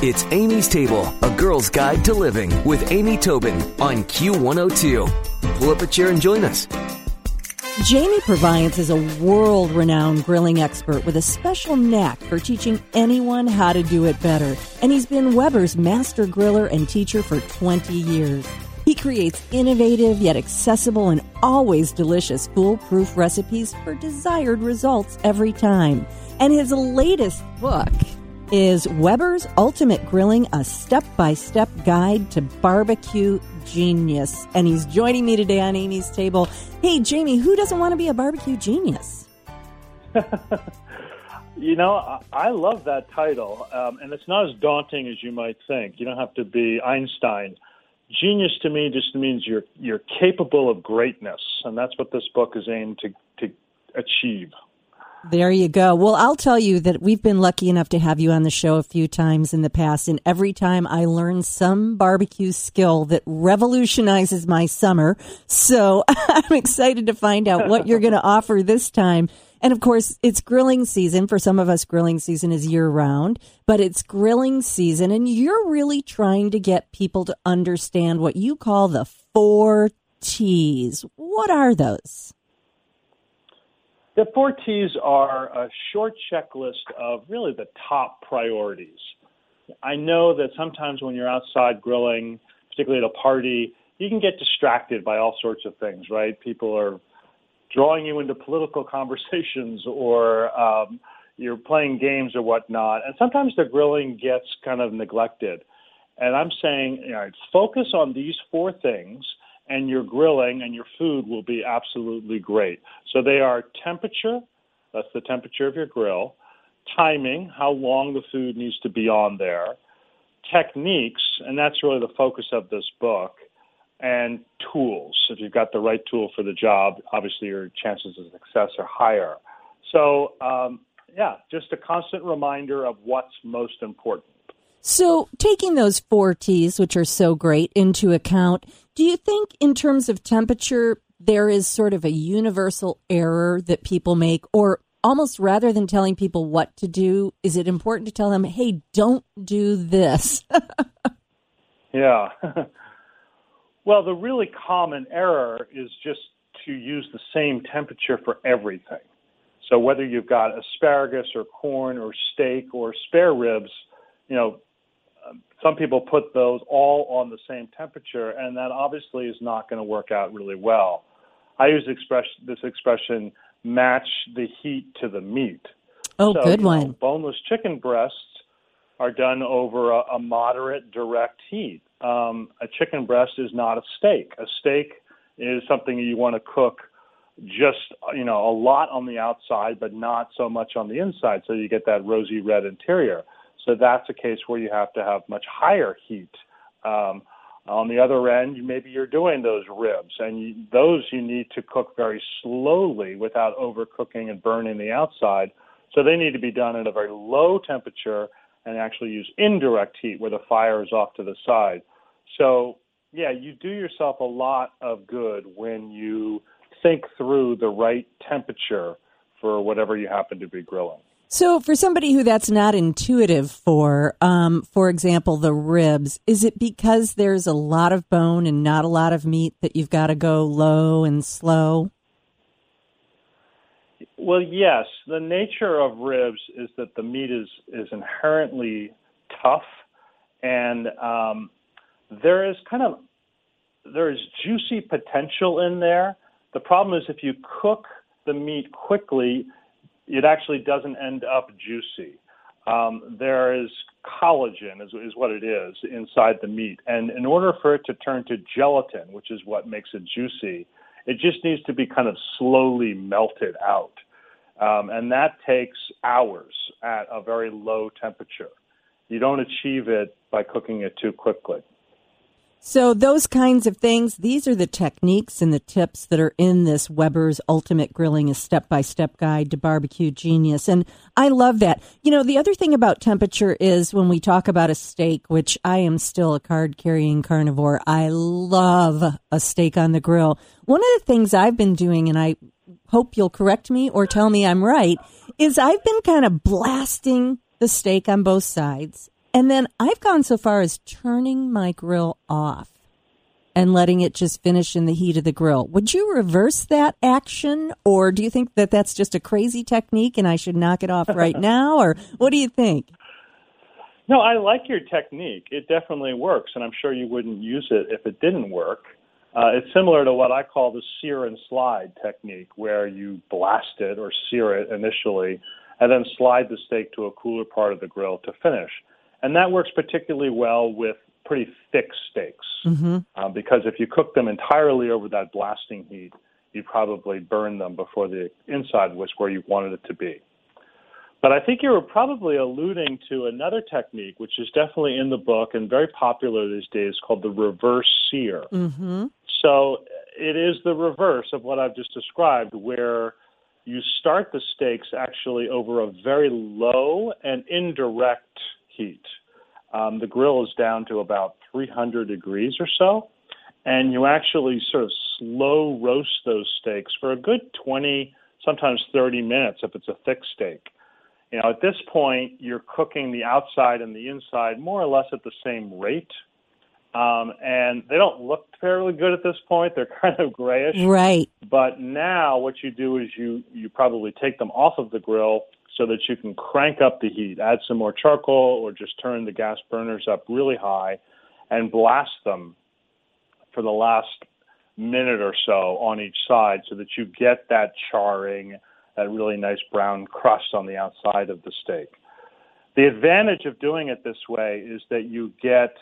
It's Amy's Table, a girl's guide to living with Amy Tobin on Q102. Pull up a chair and join us. Jamie Purviance is a world renowned grilling expert with a special knack for teaching anyone how to do it better. And he's been Weber's master griller and teacher for 20 years. He creates innovative yet accessible and always delicious foolproof recipes for desired results every time. And his latest book is Weber's Ultimate Grilling, a step by step guide to barbecue genius. And he's joining me today on Amy's table. Hey, Jamie, who doesn't want to be a barbecue genius? you know, I love that title, um, and it's not as daunting as you might think. You don't have to be Einstein. Genius to me just means you're you're capable of greatness, and that's what this book is aimed to to achieve. There you go. Well, I'll tell you that we've been lucky enough to have you on the show a few times in the past, and every time I learn some barbecue skill that revolutionizes my summer. So I'm excited to find out what you're going to offer this time. And of course, it's grilling season. For some of us, grilling season is year round, but it's grilling season, and you're really trying to get people to understand what you call the four T's. What are those? The four T's are a short checklist of really the top priorities. I know that sometimes when you're outside grilling, particularly at a party, you can get distracted by all sorts of things, right? People are drawing you into political conversations or um, you're playing games or whatnot. And sometimes the grilling gets kind of neglected. And I'm saying, you know, focus on these four things and your grilling and your food will be absolutely great. So they are temperature, that's the temperature of your grill, timing, how long the food needs to be on there, techniques, and that's really the focus of this book, and tools. If you've got the right tool for the job, obviously your chances of success are higher. So, um, yeah, just a constant reminder of what's most important. So, taking those four T's, which are so great, into account, do you think, in terms of temperature, there is sort of a universal error that people make? Or almost rather than telling people what to do, is it important to tell them, hey, don't do this? yeah. well, the really common error is just to use the same temperature for everything. So, whether you've got asparagus or corn or steak or spare ribs, you know, some people put those all on the same temperature, and that obviously is not going to work out really well. I use express, this expression match the heat to the meat. Oh, so, good one. Know, boneless chicken breasts are done over a, a moderate direct heat. Um, a chicken breast is not a steak. A steak is something you want to cook just you know a lot on the outside but not so much on the inside so you get that rosy red interior so that's a case where you have to have much higher heat. Um, on the other end, maybe you're doing those ribs, and you, those you need to cook very slowly without overcooking and burning the outside. So they need to be done at a very low temperature and actually use indirect heat where the fire is off to the side. So, yeah, you do yourself a lot of good when you think through the right temperature for whatever you happen to be grilling. So, for somebody who that's not intuitive for, um, for example, the ribs, is it because there's a lot of bone and not a lot of meat that you've got to go low and slow? Well, yes. The nature of ribs is that the meat is is inherently tough, and um, there is kind of there is juicy potential in there. The problem is if you cook the meat quickly, it actually doesn't end up juicy. Um, there is collagen, is, is what it is, inside the meat. And in order for it to turn to gelatin, which is what makes it juicy, it just needs to be kind of slowly melted out. Um, and that takes hours at a very low temperature. You don't achieve it by cooking it too quickly. So, those kinds of things, these are the techniques and the tips that are in this Weber's Ultimate Grilling, a step by step guide to barbecue genius. And I love that. You know, the other thing about temperature is when we talk about a steak, which I am still a card carrying carnivore, I love a steak on the grill. One of the things I've been doing, and I hope you'll correct me or tell me I'm right, is I've been kind of blasting the steak on both sides And then I've gone so far as turning my grill off and letting it just finish in the heat of the grill. Would you reverse that action, or do you think that that's just a crazy technique and I should knock it off right now, or what do you think? No, I like your technique. It definitely works, and I'm sure you wouldn't use it if it didn't work. Uh, it's similar to what I call the sear and slide technique, where you blast it or sear it initially, and then slide the steak to a cooler part of the grill to finish. And that works particularly well with pretty thick steaks mm-hmm. uh, because if you cook them entirely over that blasting heat, you probably burn them before the inside was where you wanted it to be. But I think you were probably alluding to another technique, which is definitely in the book and very popular these days, called the reverse sear. Mm-hmm. So it is the reverse of what I've just described, where you start the steaks actually over a very low and indirect heat. Um, the grill is down to about 300 degrees or so, and you actually sort of slow roast those steaks for a good 20, sometimes 30 minutes if it's a thick steak. You know, at this point, you're cooking the outside and the inside more or less at the same rate. Um, and they don't look fairly good at this point. They're kind of grayish. Right. But now what you do is you, you probably take them off of the grill so that you can crank up the heat, add some more charcoal, or just turn the gas burners up really high and blast them for the last minute or so on each side so that you get that charring, that really nice brown crust on the outside of the steak. The advantage of doing it this way is that you get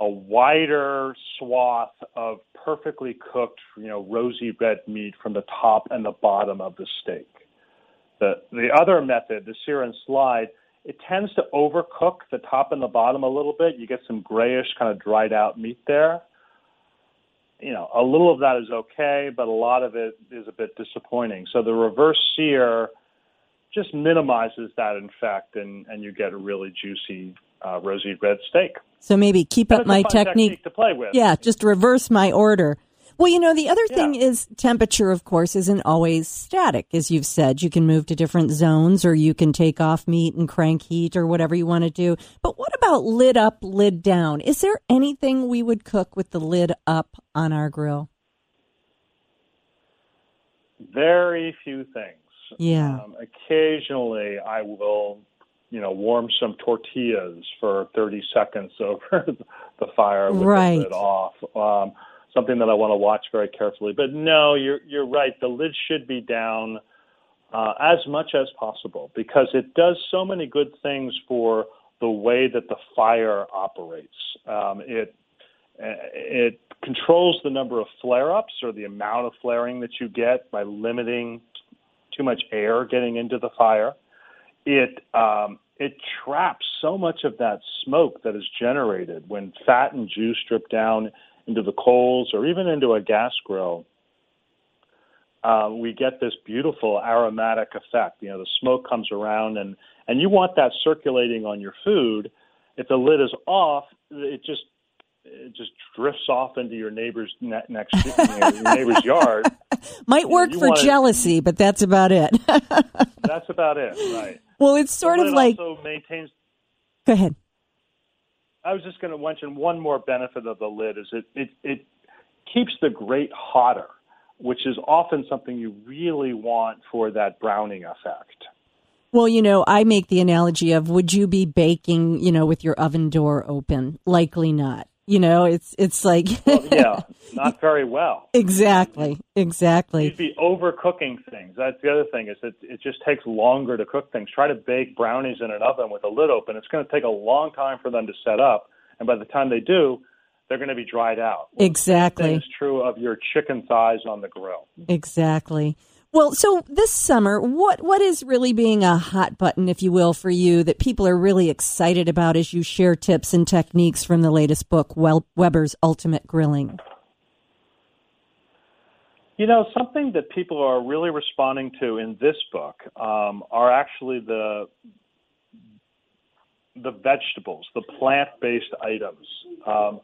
a wider swath of perfectly cooked, you know, rosy red meat from the top and the bottom of the steak. The the other method, the sear and slide, it tends to overcook the top and the bottom a little bit. You get some grayish, kind of dried out meat there. You know, a little of that is okay, but a lot of it is a bit disappointing. So the reverse sear just minimizes that effect, and and you get a really juicy uh, rosy red steak. So maybe keep up my technique. technique to play with. Yeah, just reverse my order. Well, you know, the other thing yeah. is temperature, of course, isn't always static. As you've said, you can move to different zones or you can take off meat and crank heat or whatever you want to do. But what about lid up, lid down? Is there anything we would cook with the lid up on our grill? Very few things. Yeah. Um, occasionally, I will, you know, warm some tortillas for 30 seconds over the fire with right. the lid off. Um, something that I want to watch very carefully. But no, you're you're right. The lid should be down uh, as much as possible because it does so many good things for the way that the fire operates. Um, it it controls the number of flare-ups or the amount of flaring that you get by limiting too much air getting into the fire. It um, it traps so much of that smoke that is generated when fat and juice drip down into the coals or even into a gas grill, uh, we get this beautiful aromatic effect. You know, the smoke comes around, and and you want that circulating on your food. If the lid is off, it just it just drifts off into your neighbor's ne- next you know, your neighbor's yard. Might work for jealousy, but that's about it. that's about it, right? Well, it's sort of like also maintains. Go ahead. I was just going to mention one more benefit of the lid is it, it, it keeps the grate hotter, which is often something you really want for that browning effect. Well, you know, I make the analogy of would you be baking, you know, with your oven door open? Likely not. You know, it's it's like well, yeah, not very well. Exactly, exactly. You'd be overcooking things. That's the other thing is that it just takes longer to cook things. Try to bake brownies in an oven with a lid open. It's going to take a long time for them to set up, and by the time they do, they're going to be dried out. Well, exactly. It's true of your chicken thighs on the grill. Exactly. Well, so this summer, what what is really being a hot button, if you will, for you that people are really excited about as you share tips and techniques from the latest book, Weber's Ultimate Grilling? You know, something that people are really responding to in this book um, are actually the the vegetables, the plant based items. Um,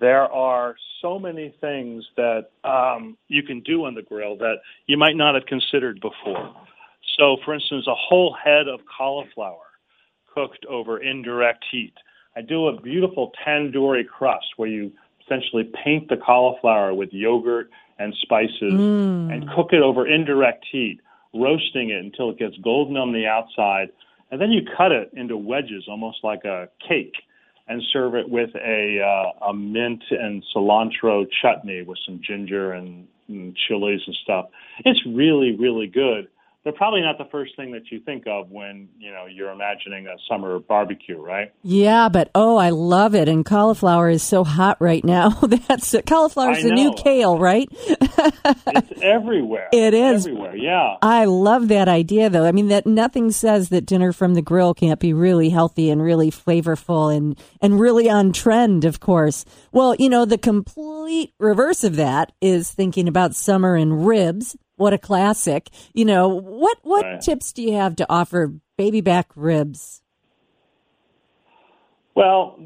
there are so many things that um, you can do on the grill that you might not have considered before. So, for instance, a whole head of cauliflower cooked over indirect heat. I do a beautiful tandoori crust where you essentially paint the cauliflower with yogurt and spices mm. and cook it over indirect heat, roasting it until it gets golden on the outside. And then you cut it into wedges, almost like a cake, and serve it with a, uh, a mint and cilantro chutney with some ginger and, and chilies and stuff. It's really, really good they're probably not the first thing that you think of when you know you're imagining a summer barbecue, right? Yeah, but oh, I love it. And cauliflower is so hot right now. That's cauliflower is the new kale, right? it's everywhere. It is everywhere. Yeah, I love that idea, though. I mean, that nothing says that dinner from the grill can't be really healthy and really flavorful and and really on trend. Of course. Well, you know, the complete reverse of that is thinking about summer and ribs what a classic. You know, what what right. tips do you have to offer baby back ribs? Well,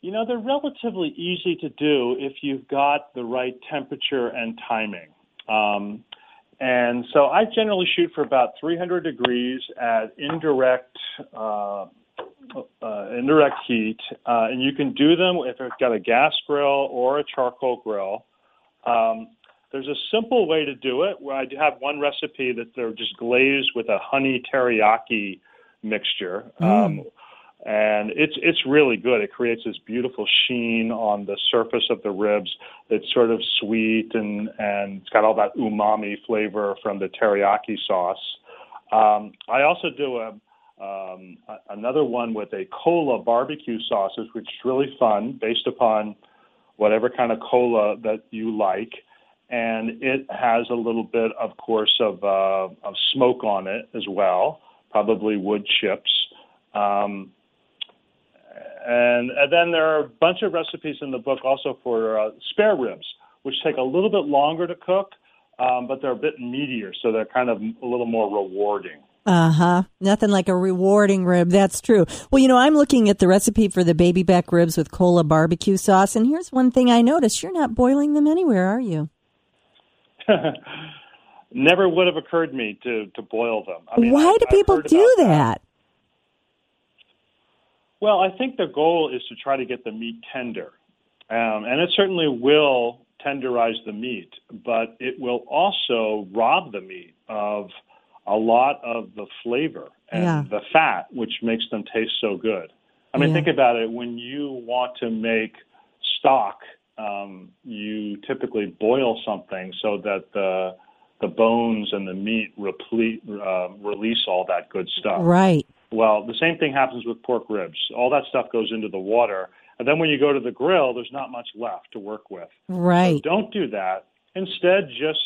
you know, they're relatively easy to do if you've got the right temperature and timing. Um, and so I generally shoot for about 300 degrees at indirect uh, uh, indirect heat, uh, and you can do them if you've got a gas grill or a charcoal grill. Um, there's a simple way to do it where I have one recipe that they're just glazed with a honey teriyaki mixture. Mm. Um, and it's it's really good. It creates this beautiful sheen on the surface of the ribs. It's sort of sweet and and it's got all that umami flavor from the teriyaki sauce. Um, I also do a um, another one with a cola barbecue sausage, which is really fun, based upon whatever kind of cola that you like and it has a little bit, of course, of, uh, of smoke on it as well, probably wood chips. Um, and, and then there are a bunch of recipes in the book also for uh, spare ribs, which take a little bit longer to cook, um, but they're a bit meatier, so they're kind of a little more rewarding. Uh huh. Nothing like a rewarding rib. That's true. Well, you know, I'm looking at the recipe for the baby back ribs with cola barbecue sauce, and here's one thing I noticed: you're not boiling them anywhere, are you? Never would have occurred to me to, to boil them. I mean, Why I, do people do that? that? Well, I think the goal is to try to get the meat tender. Um, and it certainly will tenderize the meat, but it will also rob the meat of a lot of the flavor and yeah. the fat, which makes them taste so good. I mean, yeah. think about it. When you want to make stock um, you typically boil something so that the the bones and the meat replete, uh, release all that good stuff. Right. Well, the same thing happens with pork ribs. All that stuff goes into the water, and then when you go to the grill, there's not much left to work with. Right. So don't do that. Instead, just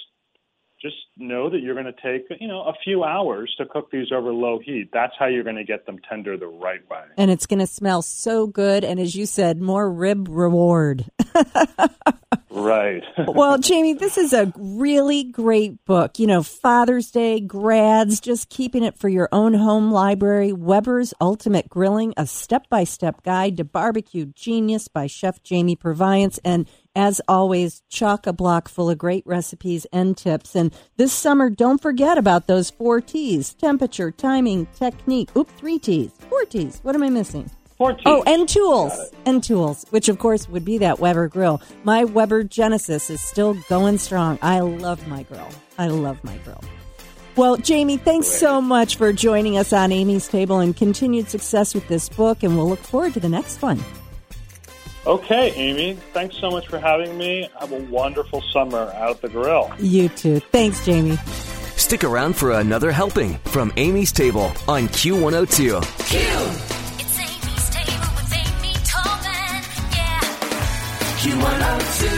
just know that you're going to take you know a few hours to cook these over low heat. That's how you're going to get them tender the right way. And it's going to smell so good and as you said more rib reward. Right. Well jamie this is a really great book. You know father's day grads just keeping it for your own home library. Weber's ultimate grilling a step-by-step guide to barbecue genius by chef jamie purviance. And as always, chock a block full of great recipes and tips. And this summer, don't forget about those four T's temperature, timing, technique. Oop, three T's. Four T's. What am I missing? Four T's. Oh, and tools. And tools, which of course would be that Weber grill. My Weber Genesis is still going strong. I love my grill. I love my grill. Well, Jamie, thanks so much for joining us on Amy's Table and continued success with this book. And we'll look forward to the next one. Okay, Amy. Thanks so much for having me. Have a wonderful summer out at the grill. You too. Thanks, Jamie. Stick around for another helping from Amy's Table on Q102. Q! Oh it's Amy's Table with Amy Tobin. Yeah. Q102.